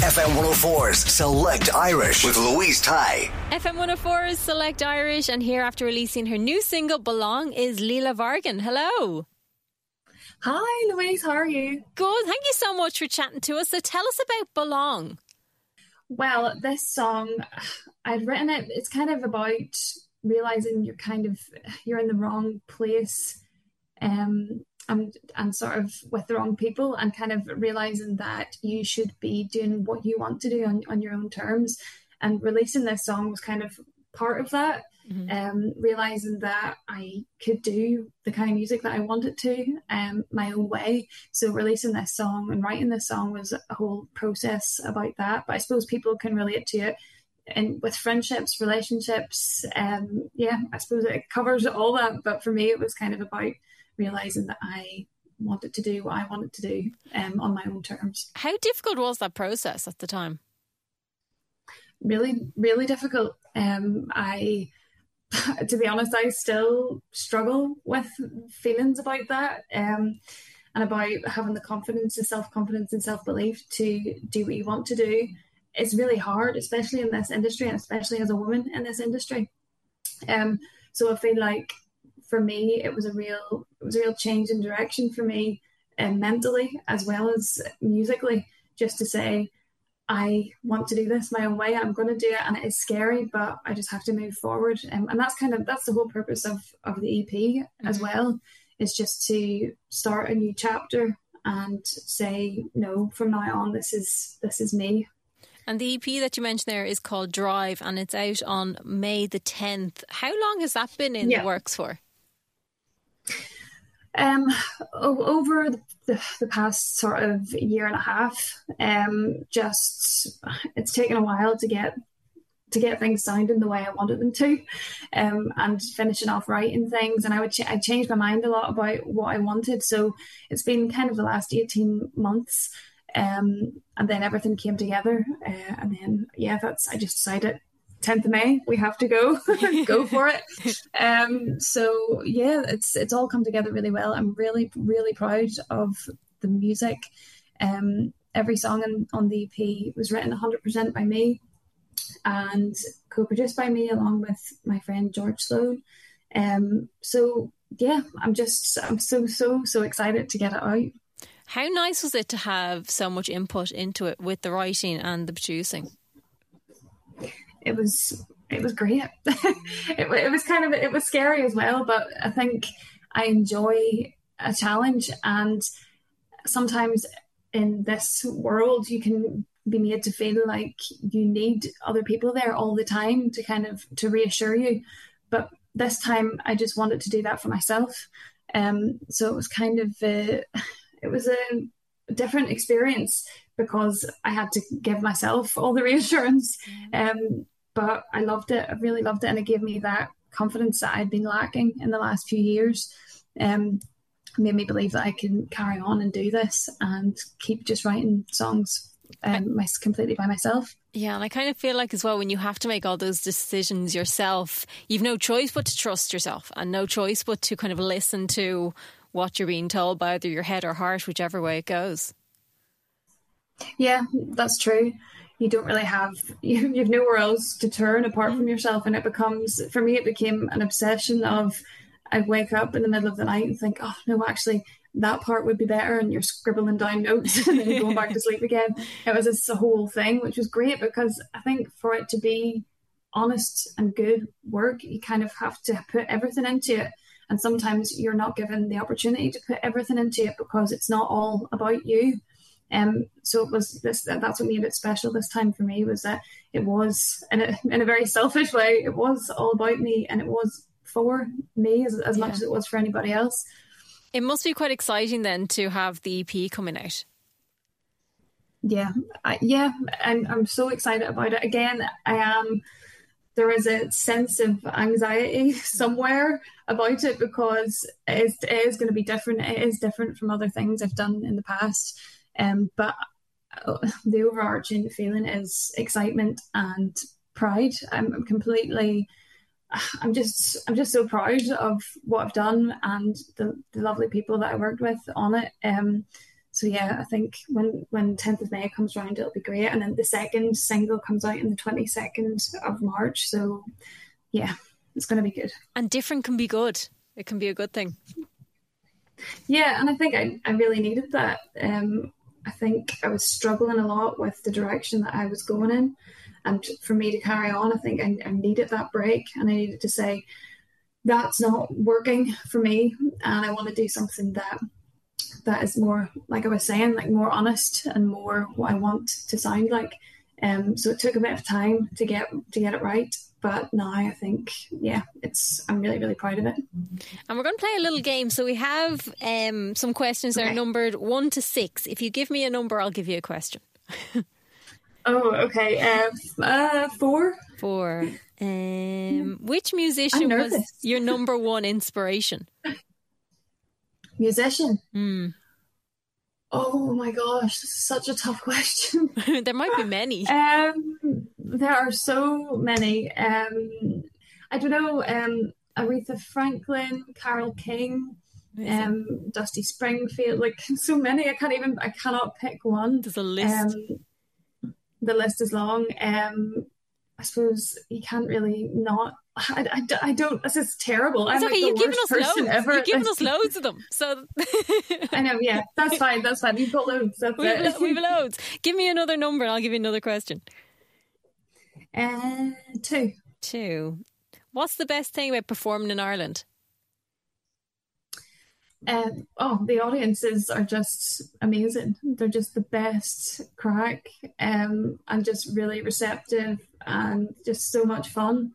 FM 104's Select Irish with Louise Tighe. FM 104's Select Irish, and here after releasing her new single Belong is Lilla Vargen. Hello. Hi, Louise. How are you? Good. Thank you so much for chatting to us. So tell us about Belong. Well, this song, I've written it. It's kind of about realizing you're kind of you're in the wrong place, um, and and sort of with the wrong people, and kind of realizing that you should be doing what you want to do on on your own terms. And releasing this song was kind of part of that mm-hmm. um, realizing that I could do the kind of music that I wanted to um, my own way. So releasing this song and writing this song was a whole process about that. But I suppose people can relate to it. And with friendships, relationships, um, yeah, I suppose it covers all that. But for me, it was kind of about realizing that I wanted to do what I wanted to do um, on my own terms. How difficult was that process at the time? Really, really difficult. Um, I to be honest, I still struggle with feelings about that um, and about having the confidence and self confidence and self belief to do what you want to do. It's really hard, especially in this industry and especially as a woman in this industry. Um, so I feel like for me, it was a real it was a real change in direction for me, um, mentally as well as musically, just to say I want to do this my own way. I'm going to do it, and it is scary, but I just have to move forward. Um, and that's kind of that's the whole purpose of of the EP mm-hmm. as well, is just to start a new chapter and say no from now on. This is this is me. And the EP that you mentioned there is called Drive, and it's out on May the tenth. How long has that been in yeah. the works for? Um, over the, the, past sort of year and a half, um, just it's taken a while to get to get things sounding the way I wanted them to, um, and finishing off writing things. And I would ch- I changed my mind a lot about what I wanted. So it's been kind of the last eighteen months, um, and then everything came together. Uh, and then yeah, that's I just decided 10th of May, we have to go, go for it. Um, so yeah, it's it's all come together really well. I'm really really proud of the music. Um, every song on, on the EP was written 100% by me and co-produced by me along with my friend George Sloan. Um, so yeah, I'm just I'm so so so excited to get it out. How nice was it to have so much input into it with the writing and the producing? It was it was great. it, it was kind of it was scary as well, but I think I enjoy a challenge, and sometimes in this world you can be made to feel like you need other people there all the time to kind of to reassure you. But this time i just wanted to do that for myself. Um so it was kind of uh, it was a different experience because i had to give myself all the reassurance. Um but I loved it. I really loved it, and it gave me that confidence that I'd been lacking in the last few years. Um, made me believe that I can carry on and do this and keep just writing songs um, my, completely by myself. Yeah, and I kind of feel like as well when you have to make all those decisions yourself, you've no choice but to trust yourself and no choice but to kind of listen to what you're being told by either your head or heart, whichever way it goes. Yeah, that's true you don't really have you, you have nowhere else to turn apart from mm. yourself and it becomes for me it became an obsession of I wake up in the middle of the night and think, oh no, actually, that part would be better and you're scribbling down notes and then going back to sleep again. It was a whole thing, which was great because I think for it to be honest and good work, you kind of have to put everything into it. And sometimes you're not given the opportunity to put everything into it because it's not all about you. Um, so it was this. That's what made it special this time for me was that it was in a in a very selfish way. It was all about me, and it was for me as as yeah. much as it was for anybody else. It must be quite exciting then to have the EP coming out. Yeah, I, yeah, and I'm so excited about it. Again, I am. There is a sense of anxiety somewhere about it because it is, it is going to be different. It is different from other things I've done in the past. Um, but uh, the overarching feeling is excitement and pride. I'm completely I'm just I'm just so proud of what I've done and the, the lovely people that I worked with on it. Um, so yeah, I think when when 10th of May comes around, it'll be great, and then the second single comes out in the 22nd of March. So yeah, it's going to be good. And different can be good. It can be a good thing. Yeah, and I think I, I really needed that. Um, I think I was struggling a lot with the direction that I was going in. And for me to carry on, I think I, I needed that break and I needed to say, that's not working for me. And I want to do something that that is more, like I was saying, like more honest and more what I want to sound like. Um, so it took a bit of time to get to get it right, but now I think, yeah, it's I'm really really proud of it. And we're going to play a little game. So we have um, some questions that okay. are numbered one to six. If you give me a number, I'll give you a question. Oh, okay. Uh, uh, four. Four. Um, which musician was your number one inspiration? Musician. Mm. Oh my gosh, such a tough question. there might be many. Um, there are so many. Um, I don't know. Um, Aretha Franklin, Carole King, um, Dusty Springfield, like so many. I can't even. I cannot pick one. There's a list. Um, the list is long. Um, I suppose you can't really not. I, I, I don't. This is terrible. It's I'm okay. Like You've given us loads. Ever. You've given us loads of them. So I know. Yeah, that's fine. That's fine. You've got loads. That's we've, it. we've loads. Give me another number, and I'll give you another question. Uh, two. Two. What's the best thing about performing in Ireland? Um, oh, the audiences are just amazing. They're just the best crack um, and just really receptive and just so much fun.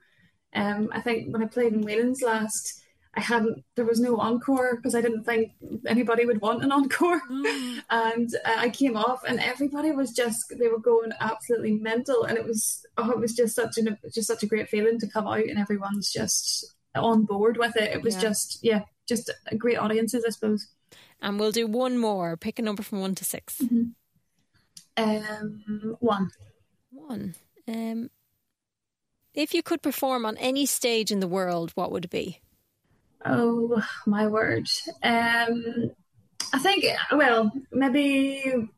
Um, I think when I played in Whelan's last, I hadn't, there was no encore because I didn't think anybody would want an encore. Mm. and uh, I came off and everybody was just, they were going absolutely mental. And it was, oh, it was just such an, just such a great feeling to come out and everyone's just on board with it. It was yeah. just, yeah, just great audiences, I suppose. And we'll do one more. Pick a number from one to 6 mm-hmm. Um, one. One. Um, if you could perform on any stage in the world, what would it be? Oh my word! Um, I think well, maybe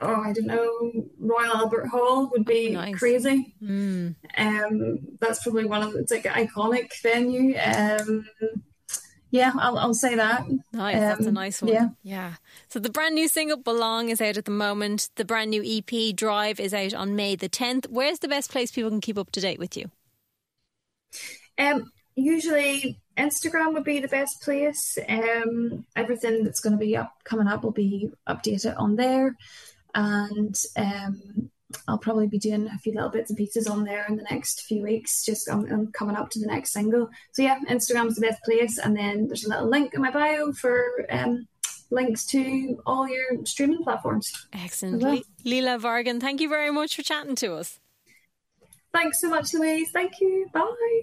oh, I don't know, Royal Albert Hall would be nice. crazy. Mm. Um, that's probably one of the, it's like an iconic venue. Um, yeah, I'll, I'll say that. Nice, um, that's a um, nice one. Yeah. yeah. So the brand new single "Belong" is out at the moment. The brand new EP "Drive" is out on May the tenth. Where's the best place people can keep up to date with you? Um, usually Instagram would be the best place. Um, everything that's going to be up coming up will be updated on there and um, I'll probably be doing a few little bits and pieces on there in the next few weeks, just um, um, coming up to the next single. So yeah, Instagram's the best place, and then there's a little link in my bio for um, links to all your streaming platforms. Excellent, well. Lilla Vargen, thank you very much for chatting to us. Thanks so much, Louise. Thank you. Bye.